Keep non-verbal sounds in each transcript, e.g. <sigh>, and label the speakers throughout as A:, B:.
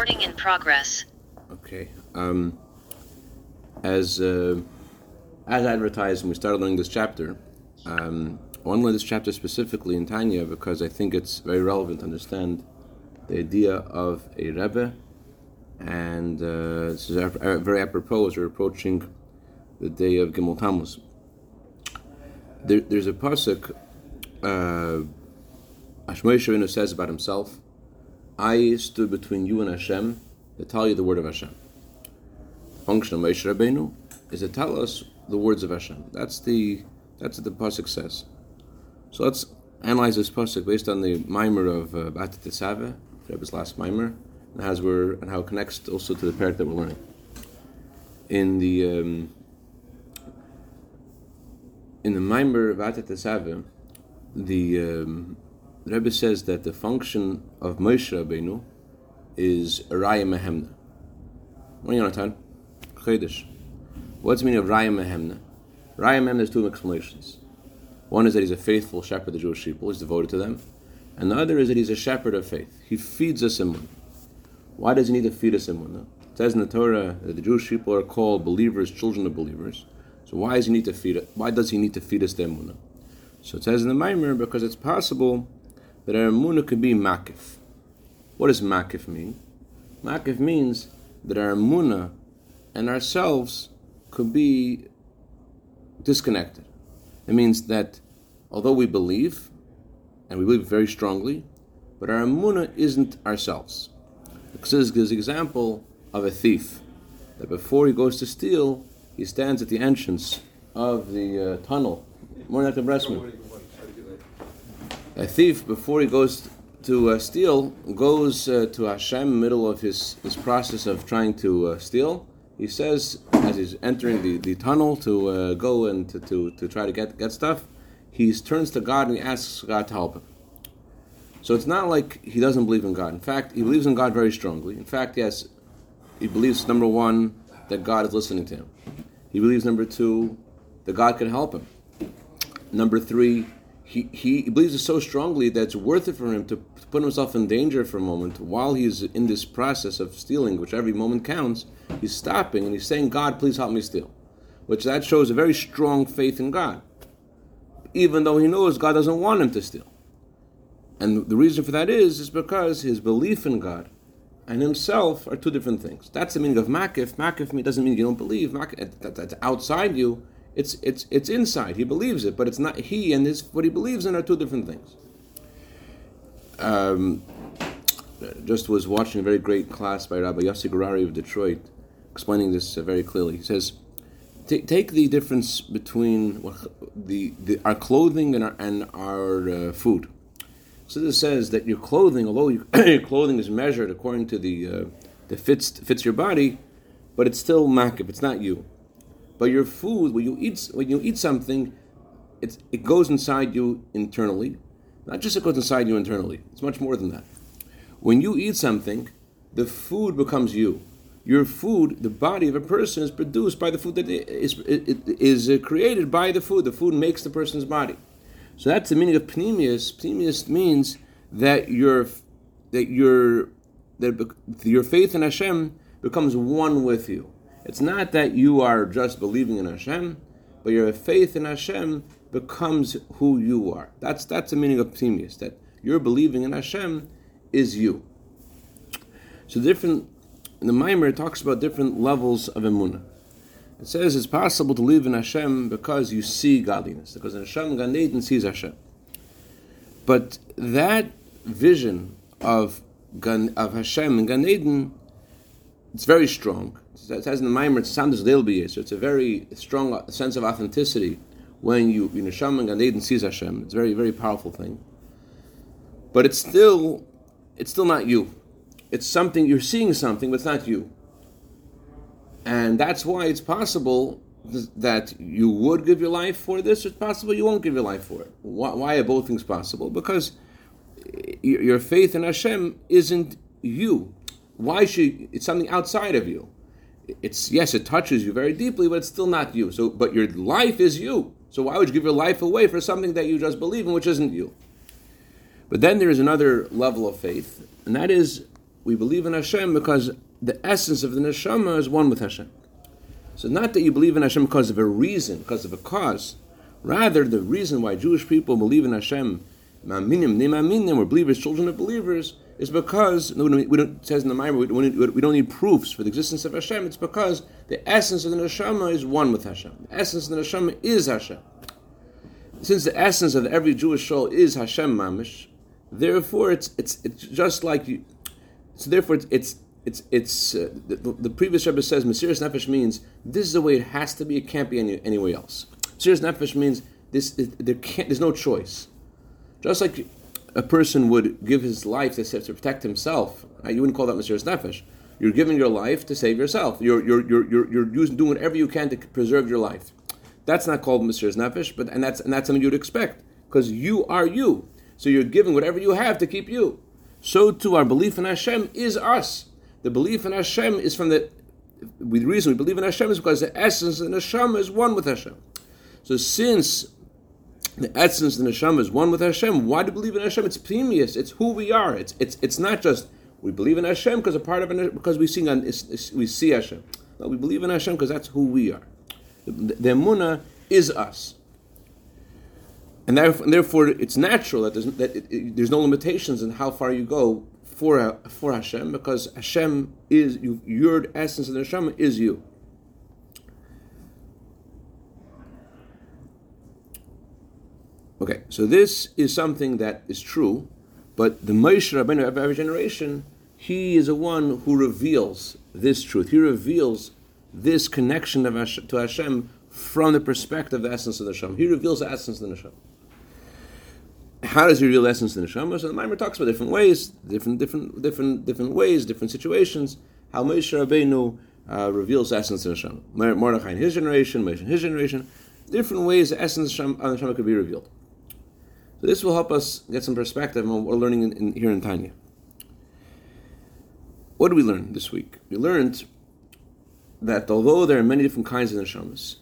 A: Recording in progress.
B: Okay. Um, as uh, as advertised when we started learning this chapter, um, I want to learn this chapter specifically in Tanya because I think it's very relevant to understand the idea of a Rebbe, and uh, this is very apropos we're approaching the day of Gimel Tammuz. There, there's a pasuk. Uh, Ashmoi Shavinu says about himself, "I stood between you and Hashem to tell you the word of Hashem." function of Moshe Rabbeinu is to tell us the words of Hashem. That's the that's what the pasuk says. So let's analyze this pasuk based on the maimer of uh, Bat Tesave, Rebbe's last maimer, and as we're and how it connects also to the perek that we're learning. In the um, in the maimer of Bat Tesave, the um, Rebbe says that the function of Moshe Rabbeinu is Raya Mehemna. What you to Chodesh. What's the meaning of Raya Mehemna? Raya Mehemna has two explanations. One is that he's a faithful shepherd of the Jewish people, he's devoted to them. And the other is that he's a shepherd of faith. He feeds us imun. Why does he need to feed us imun? It says in the Torah that the Jewish people are called believers, children of believers. So why does he need to feed? Why does he need to feed us the imun? So it says in the Maimer because it's possible that our imunah could be makif. What does makif mean? Makif means that our imunah and ourselves could be disconnected. It means that although we believe, and we believe very strongly, but our amuna isn't ourselves. This is an example of a thief that before he goes to steal, he stands at the entrance of the uh, tunnel. More like the breastman. A thief, before he goes to uh, steal, goes uh, to Hashem, middle of his, his process of trying to uh, steal, he says as he's entering the, the tunnel to uh, go and to, to, to try to get, get stuff, he turns to God and he asks God to help him. So it's not like he doesn't believe in God. In fact, he believes in God very strongly. In fact, yes, he believes number one that God is listening to him. He believes number two that God can help him. Number three, he, he believes it so strongly that it's worth it for him to put himself in danger for a moment while he's in this process of stealing, which every moment counts. He's stopping and he's saying, God, please help me steal. Which that shows a very strong faith in God. Even though he knows God doesn't want him to steal. And the reason for that is, is because his belief in God and himself are two different things. That's the meaning of makif. Makif doesn't mean you don't believe. Makif, that's outside you. It's it's it's inside. He believes it, but it's not he and his what he believes in are two different things. Um, just was watching a very great class by Rabbi Yossi Gurari of Detroit, explaining this uh, very clearly. He says, take the difference between the, the our clothing and our, and our uh, food. So this says that your clothing, although you, <coughs> your clothing is measured according to the uh, that fits fits your body, but it's still makif. It's not you. But your food, when you eat when you eat something, it it goes inside you internally. Not just it goes inside you internally. It's much more than that. When you eat something, the food becomes you. Your food, the body of a person, is produced by the food that is is, is created by the food. The food makes the person's body. So that's the meaning of pnimius. Pneumius means that your that your that your faith in Hashem becomes one with you. It's not that you are just believing in Hashem, but your faith in Hashem becomes who you are. That's that's the meaning of pnimius. That your believing in Hashem is you. So different. The Maimer talks about different levels of emunah. It says it's possible to live in Hashem because you see godliness, because in Hashem Gan Eden sees Hashem. But that vision of Gan, of Hashem and Gan Eden, it's very strong. It says in the Maimer, it's Sanders so it's a very strong sense of authenticity when you in Hashem and Gan Eden sees Hashem. It's a very very powerful thing. But it's still it's still not you. It's something you're seeing something, but it's not you. And that's why it's possible that you would give your life for this. It's possible you won't give your life for it. Why, are both things possible? Because your faith in Hashem isn't you. Why should it's something outside of you? It's yes, it touches you very deeply, but it's still not you. So, but your life is you. So why would you give your life away for something that you just believe in, which isn't you? But then there is another level of faith, and that is we believe in Hashem because the essence of the neshama is one with Hashem. So not that you believe in Hashem because of a reason, because of a cause. Rather, the reason why Jewish people believe in Hashem, ma'aminim, ne'ma'aminim, we're believers, children of believers, is because, we don't, it says in the Bible, we don't, we don't need proofs for the existence of Hashem, it's because the essence of the neshama is one with Hashem. The essence of the neshama is Hashem. Since the essence of every Jewish soul is Hashem mamish, therefore it's, it's, it's just like you, so therefore it's, it's it's it's uh, the, the, previous Rebbe says Mesiris Nefesh means this is the way it has to be. It can't be any, anywhere else. Mesiris Nefesh means this there can't there's no choice. Just like a person would give his life to, to protect himself, right? you wouldn't call that Mesiris Nefesh. You're giving your life to save yourself. You're you're you're you're, you're doing whatever you can to preserve your life. That's not called Mesiris Nefesh, but and that's and that's something you'd expect because you are you. So you're giving whatever you have to keep you. So too, our belief in Hashem is us the belief in Hashem is from the, the reason we believe in Hashem is because the essence the Hashem is one with Hashem. So since the essence of the Hashem is one with Hashem, why do we believe in Hashem? It's pnimius. It's who we are. It's it's it's not just we believe in Hashem because a part of it because we see on we see Hashem. No, we believe in Hashem because that's who we are. The, the Emunah is us. And therefore, it's natural that there's, that it, it, there's no limitations in how far you go for for Hashem because Hashem is you, your essence of the Hashem is you. Okay, so this is something that is true, but the Moshe Rabbeinu of every generation, he is the one who reveals this truth. He reveals this connection of Hashem, to Hashem from the perspective of the essence of the Hashem. He reveals the essence of the Hashem how does he reveal essence of the neshama? So the Maimer talks about different ways, different, different, different, different ways, different situations. How Moshe Rabbeinu uh, reveals essence of the neshama. Mordechai in his generation, Moshe in his generation, different ways the essence of the neshama could be revealed. So this will help us get some perspective on what we're learning in, in, here in Tanya. What did we learn this week? We learned that although there are many different kinds of neshamas,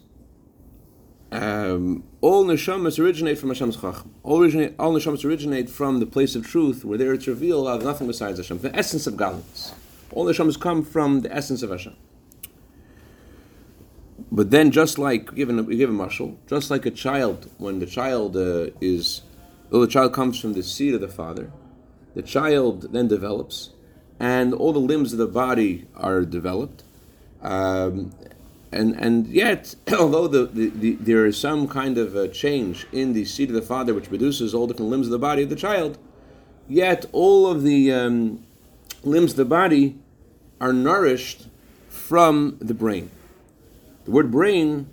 B: um, all neshamas originate from Hashem's chacham. All, all neshamas originate from the place of truth, where there it's revealed of nothing besides Hashem, the essence of godliness. All neshamas come from the essence of Hashem. But then, just like given we give a just like a child, when the child uh, is, well, the child comes from the seed of the father, the child then develops, and all the limbs of the body are developed. Um, and and yet, <clears throat> although the, the, the, there is some kind of a change in the seed of the father, which produces all different limbs of the body of the child, yet all of the um, limbs of the body are nourished from the brain. The word brain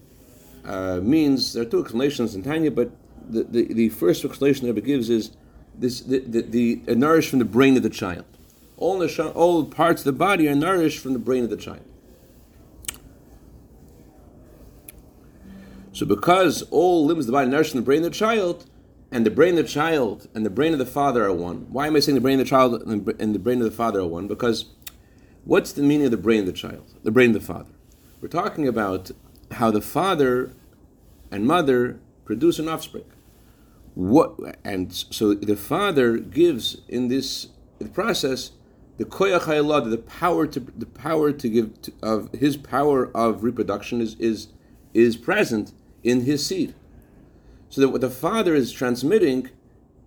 B: uh, means there are two explanations in Tanya, but the, the, the first explanation that it gives is this the, the, the uh, nourished from the brain of the child. All the all parts of the body are nourished from the brain of the child. So because all limbs of the body nourish from the brain of the child, and the brain of the child and the brain of the father are one. Why am I saying the brain of the child and the brain of the father are one? Because what's the meaning of the brain of the child? The brain of the father. We're talking about how the father and mother produce an offspring. What and so the father gives in this process the koyach the power to the power to give to, of his power of reproduction is is is present in his seed. So that what the father is transmitting,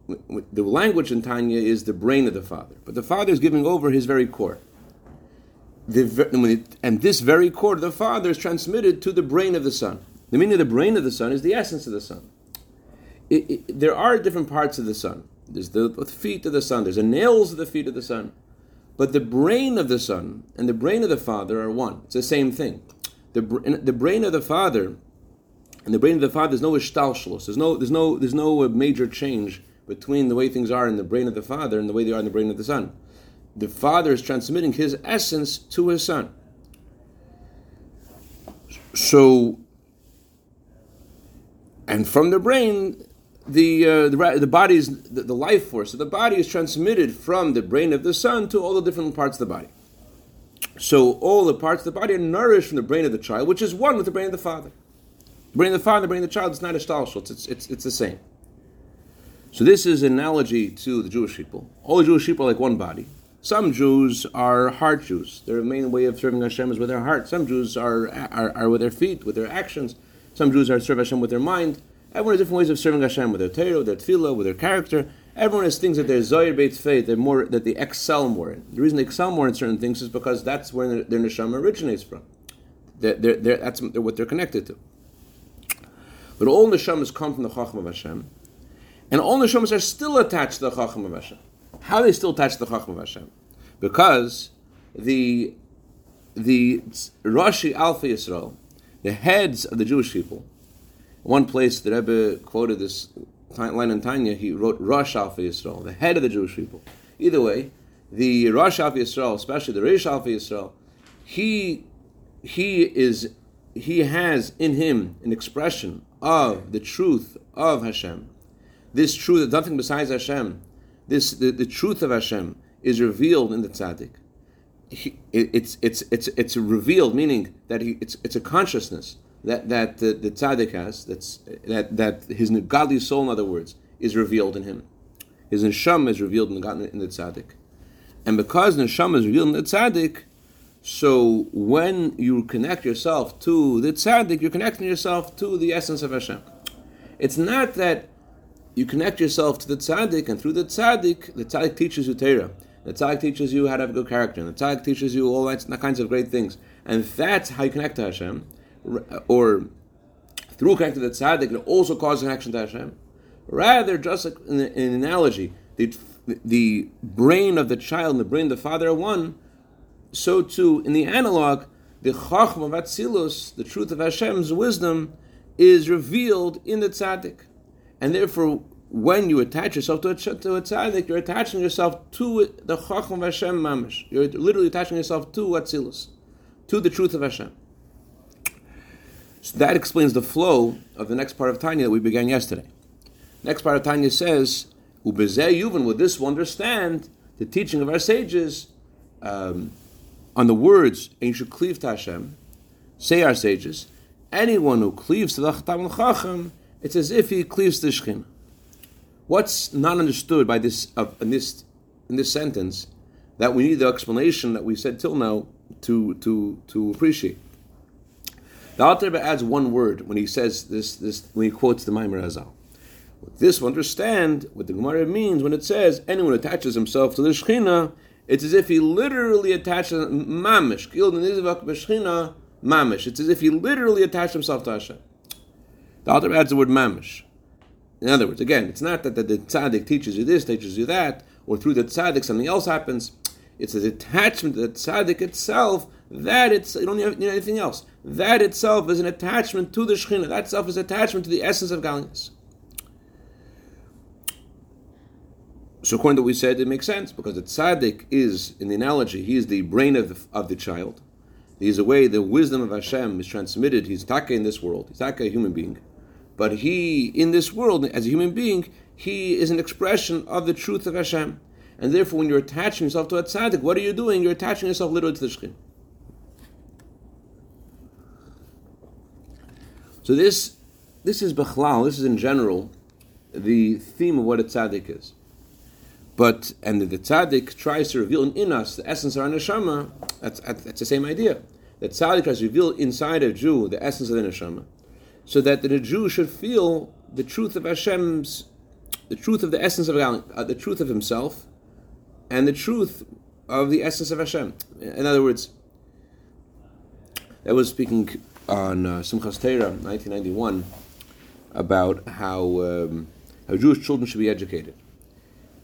B: the language in Tanya is the brain of the father, but the father is giving over his very core. The, and this very core of the father is transmitted to the brain of the son. The meaning of the brain of the son is the essence of the son. It, it, there are different parts of the son. There's the, the feet of the son. There's the nails of the feet of the son. But the brain of the son and the brain of the father are one. It's the same thing. The, the brain of the father in the brain of the father, there's no hishtalshelus. There's no, there's no, there's no uh, major change between the way things are in the brain of the father and the way they are in the brain of the son. The father is transmitting his essence to his son. So, and from the brain, the uh, the, the body's the, the life force of the body is transmitted from the brain of the son to all the different parts of the body. So all the parts of the body are nourished from the brain of the child, which is one with the brain of the father. The brain of the father, bring the child. It's not a shtalshut. It's, it's, it's the same. So this is an analogy to the Jewish people. All the Jewish people are like one body. Some Jews are heart Jews. Their main way of serving Hashem is with their heart. Some Jews are, are, are with their feet, with their actions. Some Jews are serve Hashem with their mind. Everyone has different ways of serving Hashem with their Torah, with their tefillah, with their character. Everyone has things that they're Zoyer Beit Faith, they're more, that they excel more in. The reason they excel more in certain things is because that's where their, their neshama originates from. They're, they're, they're, that's what they're connected to. But all neshamas come from the Chachma of Hashem, and all neshamas are still attached to the Chachma of Hashem. How they still attached to the Chachma of Hashem? Because the the Rashi Alpha Yisrael, the heads of the Jewish people, one place the Rebbe quoted this line in Tanya, he wrote Rosh Alpha Yisrael, the head of the Jewish people. Either way, the Rosh Alpha Yisrael, especially the Rish Alpha Yisrael, he he is he has in him an expression of the truth of Hashem. This truth that nothing besides Hashem, this the, the truth of Hashem is revealed in the tzaddik. He, it, it's it's it's it's revealed, meaning that he, it's it's a consciousness that that the, the tzaddik has. That's that that his godly soul, in other words, is revealed in him. His neshama is revealed in the in the tzaddik, and because neshama is revealed in the tzaddik, so when you connect yourself to the tzaddik, you're connecting yourself to the essence of Hashem. It's not that you connect yourself to the tzaddik, and through the tzaddik, the tzaddik teaches you Torah. The tzaddik teaches you how to have a good character, and the tzaddik teaches you all that, kinds of great things. And that's how you connect to Hashem. Or through connecting to the tzaddik, it also causes connection to Hashem. Rather, just like in, an analogy, the, the brain of the child and the brain of the father are one, so too in the analog, the Chachma of Atzilus, the truth of Hashem's wisdom, is revealed in the tzaddik. And therefore, when you attach yourself to a, to a tzaddik, you're attaching yourself to the Chachma of Hashem mamish. You're literally attaching yourself to Atzilus, to the truth of Hashem. So that explains the flow of the next part of Tanya that we began yesterday. Next part of Tanya says, "Ubezeh Yuvin." With this, we understand the teaching of our sages um, on the words "And you should cleave to Hashem." Say our sages, anyone who cleaves to the Chacham Chacham, it's as if he cleaves to the Shekhinah. What's not understood by this uh, in this in this sentence that we need the explanation that we said till now to to to appreciate. The Alter adds one word when he says this this when he quotes the Maimer Hazal. This, we understand what the Gemara means when it says anyone attaches himself to the Shechina, it's as if he literally attaches mamish. Mamish. It's as if he literally attached himself to Hashem. The Alter adds the word mamish. In other words, again, it's not that the, tzaddik teaches you this, teaches you that, or through the tzaddik something else happens. It's an attachment to the tzaddik itself. That it's you don't need anything else. That itself is an attachment to the shechina. That itself is attachment to the essence of Gallius. So according to what we said, it makes sense because the tzaddik is, in the analogy, he is the brain of the, of the child. He is a way the wisdom of Hashem is transmitted. He's taka in this world. He's taka a human being. But he, in this world, as a human being, he is an expression of the truth of Hashem. And therefore, when you're attaching yourself to a tzaddik, what are you doing? You're attaching yourself literally to the shechin. So this, this is bechlal. This is in general the theme of what a tzaddik is. But and the tzaddik tries to reveal in us the essence of our neshama. That's, that's the same idea. The tzaddik tries to reveal inside a Jew the essence of the neshama so that the Jew should feel the truth of Hashem's, the truth of the essence of uh, the truth of himself, and the truth of the essence of Hashem. In other words, I was speaking on uh, Simchas Torah, 1991, about how, um, how Jewish children should be educated.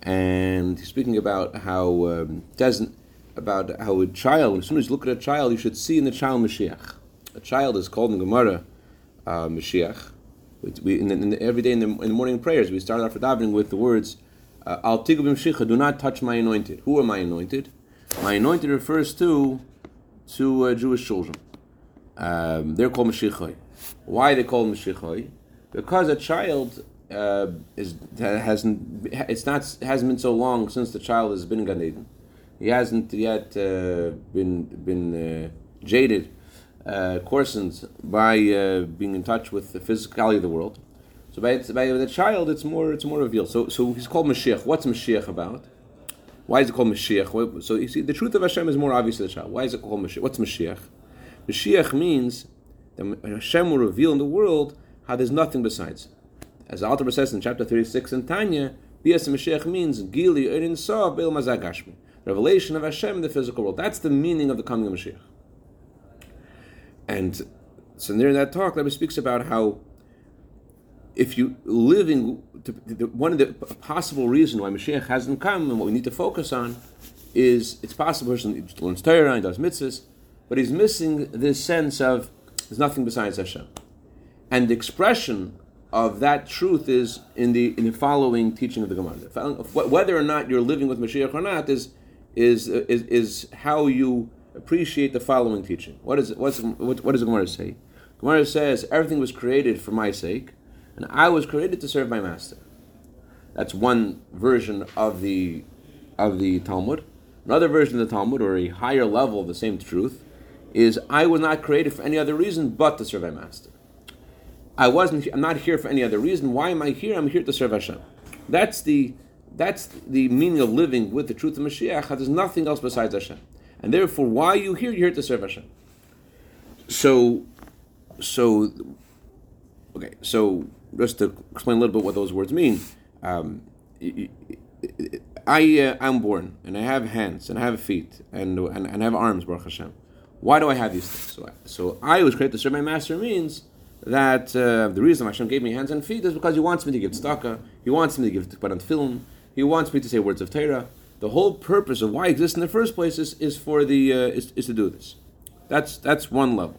B: And he's speaking about how um, doesn't about how a child, as soon as you look at a child, you should see in the child Mashiach. A child is called in Gemara uh, Mashiach. We, in the, in the, every day in the, in the morning prayers, we start off davening with the words, uh, Al b'mshicha, do not touch my anointed. Who are my anointed? My anointed refers to to uh, Jewish children. Um, they're called Mashiachai. Why they called Mashiachai? Because a child uh, is hasn't it's not hasn't been so long since the child has been Gan Eden. He hasn't yet uh, been been uh, jaded uh, coarsened by uh, being in touch with the physicality of the world. So by, by the child, it's more it's more revealed. So so he's called Mashiach. What's Mashiach about? Why is it called Mashiach? So you see, the truth of Hashem is more obvious to the child. Why is it called Mashiach? What's Mashiach? Mashiach means that Hashem will reveal in the world how there's nothing besides. As the Alter says in chapter 36 in Tanya, Bias Mashiach means Gili Erin Sa Beil Mazagashmi. Revelation of Hashem in the physical world. That's the meaning of the coming of Mashiach. And so near that talk, Rebbe speaks about how if you living to, one of the possible reasons why Mashiach hasn't come and what we need to focus on is it's possible a person learns Torah and does mitzvahs, but he's missing this sense of there's nothing besides Hashem. And the expression of that truth is in the in the following teaching of the Gemara. Whether or not you're living with Mashiach or not is is is, is how you appreciate the following teaching. What is what's what, what does the Gemara say? Gemara says everything was created for my sake and I was created to serve my master. That's one version of the of the Talmud. Another version of the Talmud, or a higher level of the same truth, is I was not created for any other reason but to serve my master. I wasn't. I'm not here for any other reason. Why am I here? I'm here to serve Hashem. That's the that's the meaning of living with the truth of Mashiach. There's nothing else besides Hashem, and therefore, why are you here? You're here to serve Hashem. So, so, okay. So just to explain a little bit what those words mean. Um, I uh, I'm born and I have hands and I have feet and and, and I have arms, Baruch Hashem. Why do I have these things? So, so I was created to serve my master means that uh, the reason Hashem gave me hands and feet is because He wants me to give tzedakah. He wants me to give on tefillin. He wants me to say words of Torah. The whole purpose of why I exist in the first place is, is for the uh, is, is to do this. That's that's one level.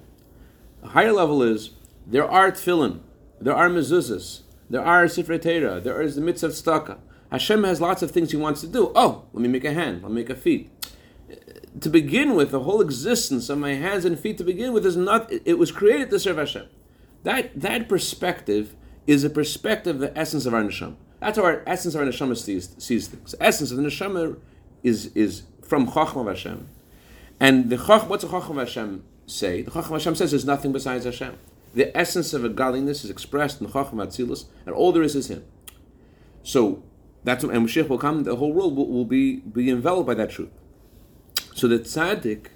B: A higher level is there are tefillin there are mezuzahs, there are sifrei Torah, there is the mitzvah tzedakah. Hashem has lots of things He wants to do. Oh, let me make a hand, let me make a feet. To begin with, the whole existence of my hands and feet to begin with is not. It was created to serve Hashem. That that perspective is a perspective, the essence of our neshama. That's how our essence of our neshama sees, sees things. The essence of the neshama is is from Chachma of Hashem, and the Chach, what's the Chachma of Hashem say? The Chachma of Hashem says there's nothing besides Hashem. The essence of a godliness is expressed in Chachma Atzilus, and all there is is Him. So that's and Mashiach will come. The whole world will, will be be enveloped by that truth. So the tzaddik,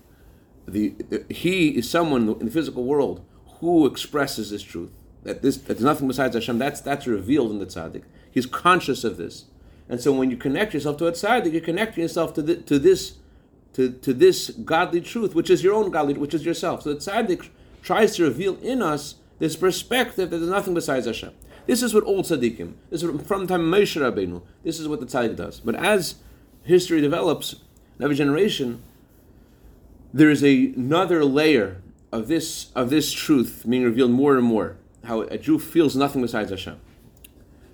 B: the, the, he is someone in the physical world who expresses this truth that this that there's nothing besides Hashem. That's that's revealed in the tzaddik. He's conscious of this, and so when you connect yourself to a tzaddik, you're connecting yourself to the, to this to, to this godly truth, which is your own godly, which is yourself. So the tzaddik tries to reveal in us this perspective that there's nothing besides Hashem. This is what old tzaddikim, this is from time Moshe Rabbeinu, this is what the tzaddik does. But as history develops, every generation, there is a, another layer of this of this truth being revealed more and more. How a Jew feels nothing besides Hashem.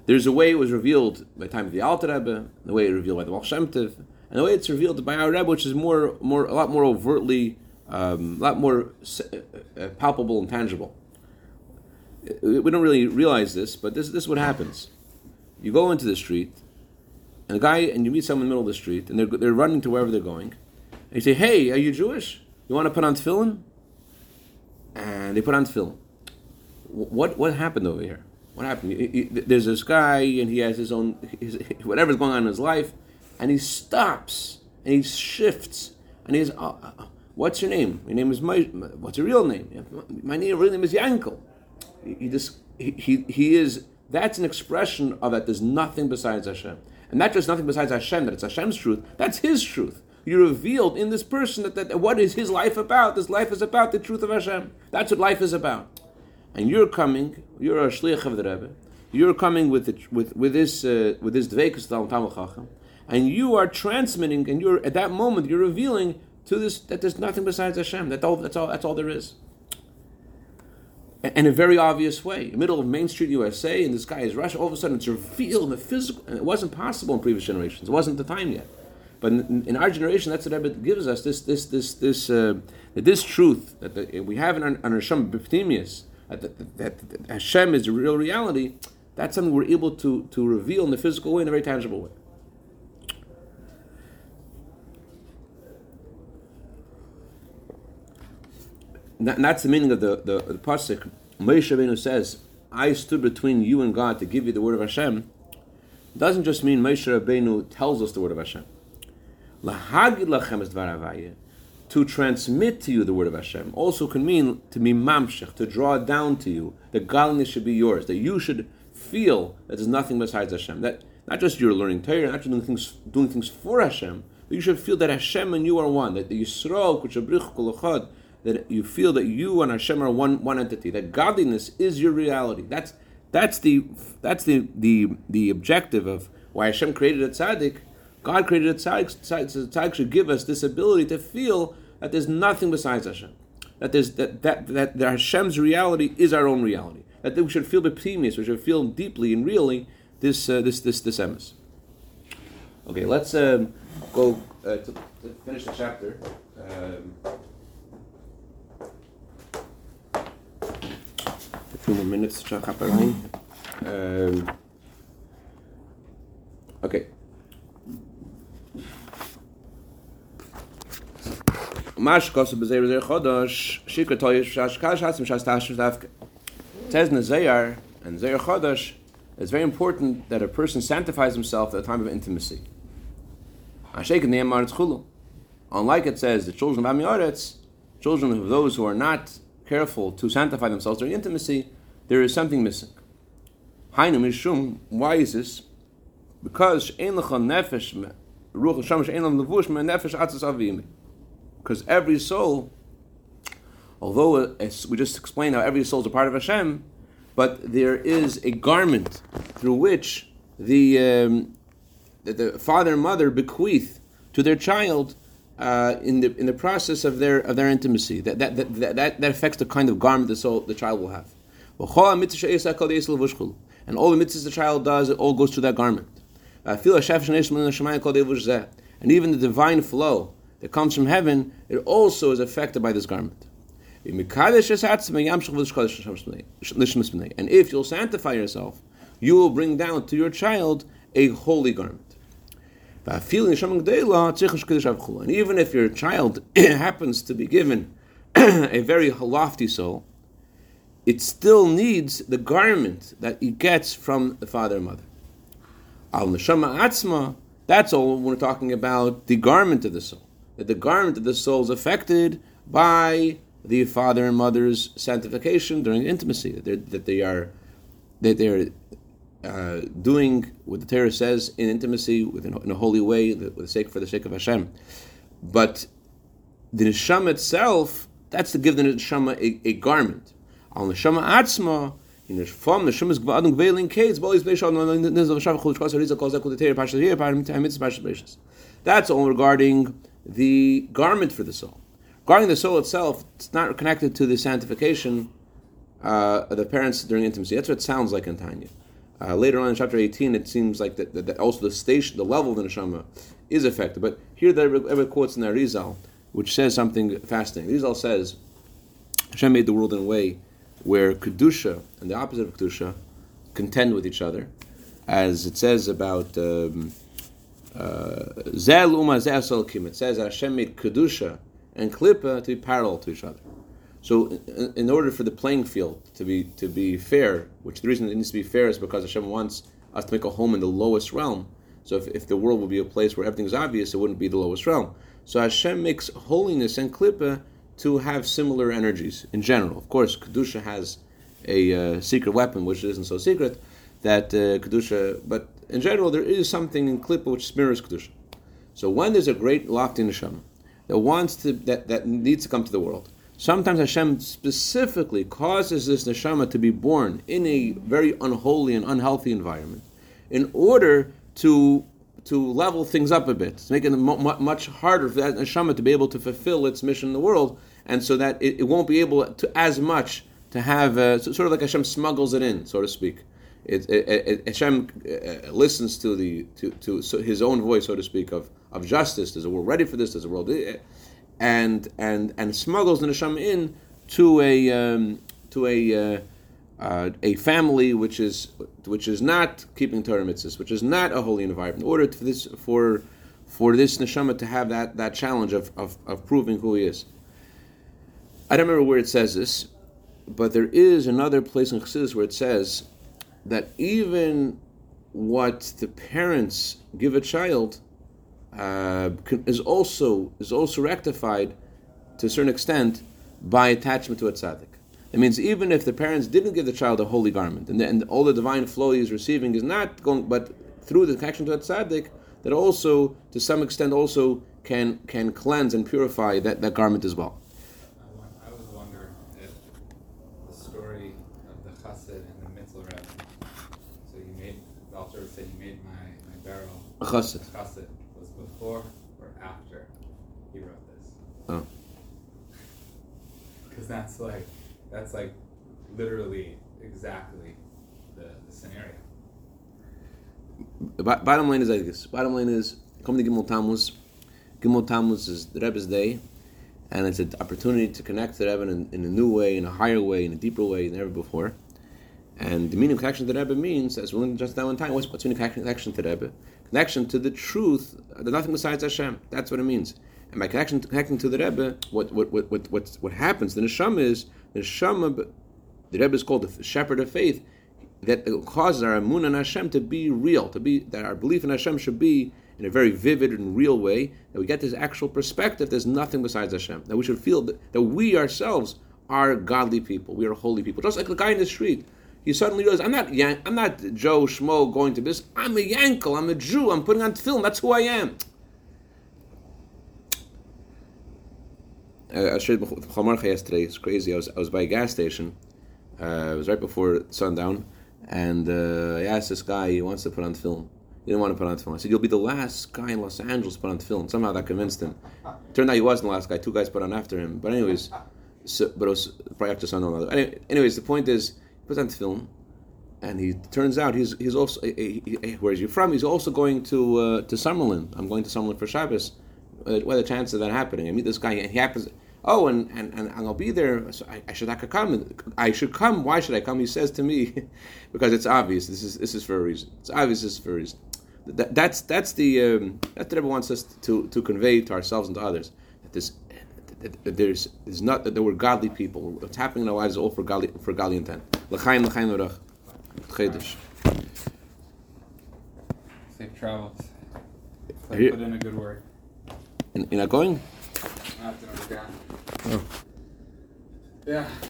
B: There's a way it was revealed by the time of the Alter Rebbe, the way it revealed by the Baal Shem Tov, and the way it's revealed by our Rebbe, which is more, more, a lot more overtly um, a lot more uh, uh, palpable and tangible. We don't really realize this, but this, this is what happens. You go into the street, and a guy, and you meet someone in the middle of the street, and they're, they're running to wherever they're going, and you say, "Hey, are you Jewish? You want to put on tefillin?" And they put on tefillin. What what happened over here? What happened? He, he, there's this guy, and he has his own his, <laughs> whatever's going on in his life, and he stops and he shifts, and he's. Uh, uh What's your name? Your name is my. What's your real name? My name, real name is Yankel. He just he, he, he is. That's an expression of that. There's nothing besides Hashem, and not just nothing besides Hashem. That it's Hashem's truth. That's His truth. You revealed in this person that, that what is his life about? This life is about the truth of Hashem. That's what life is about. And you're coming. You're a shliach of the Rebbe. You're coming with the, with with this uh, with this Talmud Chacham, and you are transmitting. And you're at that moment you're revealing to this that there's nothing besides Hashem. That all. That's all. That's all there is. In a very obvious way, middle of Main Street, USA, and this guy is Russia. All of a sudden, it's revealed in the physical. And it wasn't possible in previous generations. It wasn't the time yet. But in, in our generation, that's what Rebbe gives us this this this this uh, this truth that the, we have in our, our Hashem B'pnimius, that, that, that, Hashem is the real reality. That's something we're able to to reveal in the physical way, in a very tangible way. that, that's the meaning of the, the, the pasuk. Moshe Rabbeinu says, I stood between you and God to give you the word of Hashem. It doesn't just mean Moshe Rabbeinu tells us the word of Hashem. To transmit to you the word of Hashem, also can mean to be mamshech, to draw down to you. That godliness should be yours. That you should feel that there's nothing besides Hashem. That not just you're learning Torah, not just doing things, doing things for Hashem, but you should feel that Hashem and you are one. That the Yisrael, that you feel that you and Hashem are one one entity. That godliness is your reality. That's that's the that's the the the objective of why Hashem created a tzaddik. God created a tzaddik. Tzaddik should give us this ability to feel that there's nothing besides Hashem. That there's that that that, Hashem's reality is our own reality. That we should feel the bepnimius, we should feel deeply and really this uh, this this this emes. Okay, let's um, go uh, to, to, finish the chapter. Um, a few more minutes, um, Okay. Mash kosu b'zeir b'zeir chodosh, shikra toyish shash kash hasim shash tashish davke. It says in and Zohar Chodosh, it's very important that a person sanctifies himself at the time of intimacy. Unlike it says, the children of Amei Ha'aretz, children of those who are not careful to sanctify themselves during intimacy, there is something missing. Mishum, why is this? Because because every soul, although we just explained how every soul is a part of Hashem, but there is a garment through which the, um, the, the, father and mother bequeath to their child uh, in the in the process of their of their intimacy. That that, that, that, that affects the kind of garment the soul the child will have. And all the mitzvahs the child does, it all goes through that garment. And even the divine flow that comes from heaven, it also is affected by this garment. And if you'll sanctify yourself, you will bring down to your child a holy garment. And even if your child <clears throat> happens to be given <clears throat> a very lofty soul, it still needs the garment that it gets from the father and mother. Al neshama atzma, that's all we're talking about the garment of the soul. That the garment of the soul is affected by the father and mother's sanctification during intimacy. That, that they are that they're uh, doing what the Torah says in intimacy, within, in a holy way, with the sake for the sake of Hashem. But the neshama itself, that's to give the neshama a, a garment. Neshama atzma. That's all regarding the garment for the soul. Regarding the soul itself, it's not connected to the sanctification uh, of the parents during intimacy. That's what it sounds like in Tanya. Uh, later on in chapter 18, it seems like that, that, that, also the station, the level of the neshama is affected. But here there are quotes in the Arizal, which says something fascinating. Arizal says, Hashem made the world in a way where Kedusha and the opposite of Kedusha contend with each other. As it says about um, Zel Uma Zel It says Hashem made Kedusha and Klippa to be parallel to each other. So, in, in, order for the playing field to be to be fair, which the reason it needs to be fair is because Hashem wants us to make a home in the lowest realm. So, if, if the world would be a place where everything's obvious, it wouldn't be the lowest realm. So, Hashem makes holiness and klippa to have similar energies in general. Of course, kedusha has a uh, secret weapon, which isn't so secret. That uh, kedusha, but in general, there is something in klippa which mirrors kedusha. So, when there's a great lofty neshama that wants to that, that needs to come to the world. Sometimes Hashem specifically causes this neshama to be born in a very unholy and unhealthy environment, in order to to level things up a bit, to make it much harder for that neshama to be able to fulfill its mission in the world, and so that it, it won't be able to as much to have uh, sort of like Hashem smuggles it in, so to speak. It, it, it, Hashem uh, listens to the to, to his own voice, so to speak, of of justice. There's a world ready for this. There's a world, and and and smuggles the neshama in to a um, to a uh, uh, a family which is which is not keeping Torah mitzvahs, which is not a holy environment. In order for this for for this neshama to have that that challenge of, of, of proving who he is. I don't remember where it says this, but there is another place in Chassidus where it says that even what the parents give a child uh, is also is also rectified to a certain extent by attachment to a tzaddik. It means even if the parents didn't give the child a holy garment, and, the, and all the divine flow he is receiving is not going, but through the connection to a tzaddik, that also, to some extent, also can can cleanse and purify that, that garment as well.
A: I, won- I was wondering if the story of the chassid and the mitzvah Rebbe. So you made, the Alter Rebbe said you made my, my barrel
B: A chassid.
A: chassid was before or after he wrote this.
B: Oh.
A: Because that's like, that's like literally exactly the, the scenario.
B: Bo- bottom line is like this. Bottom line is, come to Gimel Tammuz. Gimel Tammuz is the Rebbe's day, and it's an opportunity to connect to the Rebbe in, in a new way, in a higher way, in a deeper way than ever before. And the meaning of connection to the Rebbe means, as we learned just now in time, what's, what's the meaning of connection to the Rebbe? Connection to the truth, there's nothing besides Hashem. That's what it means. And by connection, connecting to the Rebbe, what what what what what, what happens? The neshama is the neshama. The Rebbe is called the shepherd of faith. That causes our amun and Hashem to be real, to be that our belief in Hashem should be in a very vivid and real way. That we get this actual perspective. There's nothing besides Hashem. That we should feel that, that we ourselves are godly people. We are holy people. Just like the guy in the street. He suddenly realized, I'm not Yan- I'm not Joe Schmo going to this. I'm a Yankel. I'm a Jew. I'm putting on tefillin. That's who I am. I shared with Chamarcha yesterday. It's crazy. I was I was by a gas station. Uh, it was right before sundown, and uh, I asked this guy. He wants to put on tefillin. He didn't want to put on tefillin. I said, "You'll be the last guy in Los Angeles to put on tefillin." Somehow that convinced him. Turned out he wasn't the last guy. Two guys put on after him. But anyways, so, but it was probably after sundown. Anyway, anyways, the point is, he on tefillin, and he turns out he's he's also eh, eh, eh, where is he from? He's also going to uh, to Summerlin. I'm going to Summerlin for Shabbos. Uh, what are the chances of that happening? I meet this guy, and he happens. Oh, and, and, and I'll be there. So I, I should I come. I should come. Why should I come? He says to me, <laughs> because it's obvious. This is this is for a reason. It's obvious. This is for a reason. That, that's that's the um, that's what everyone wants us to, to convey to ourselves and to others. That this there's there's not that there were godly people. What's happening in our lives is all for godly for godly intent. L'chaim l'chaim l'rach. Chedesh.
A: Safe travels. Put in a good word.
B: And you're not going?
A: I have to.
B: Oh.
A: Yeah.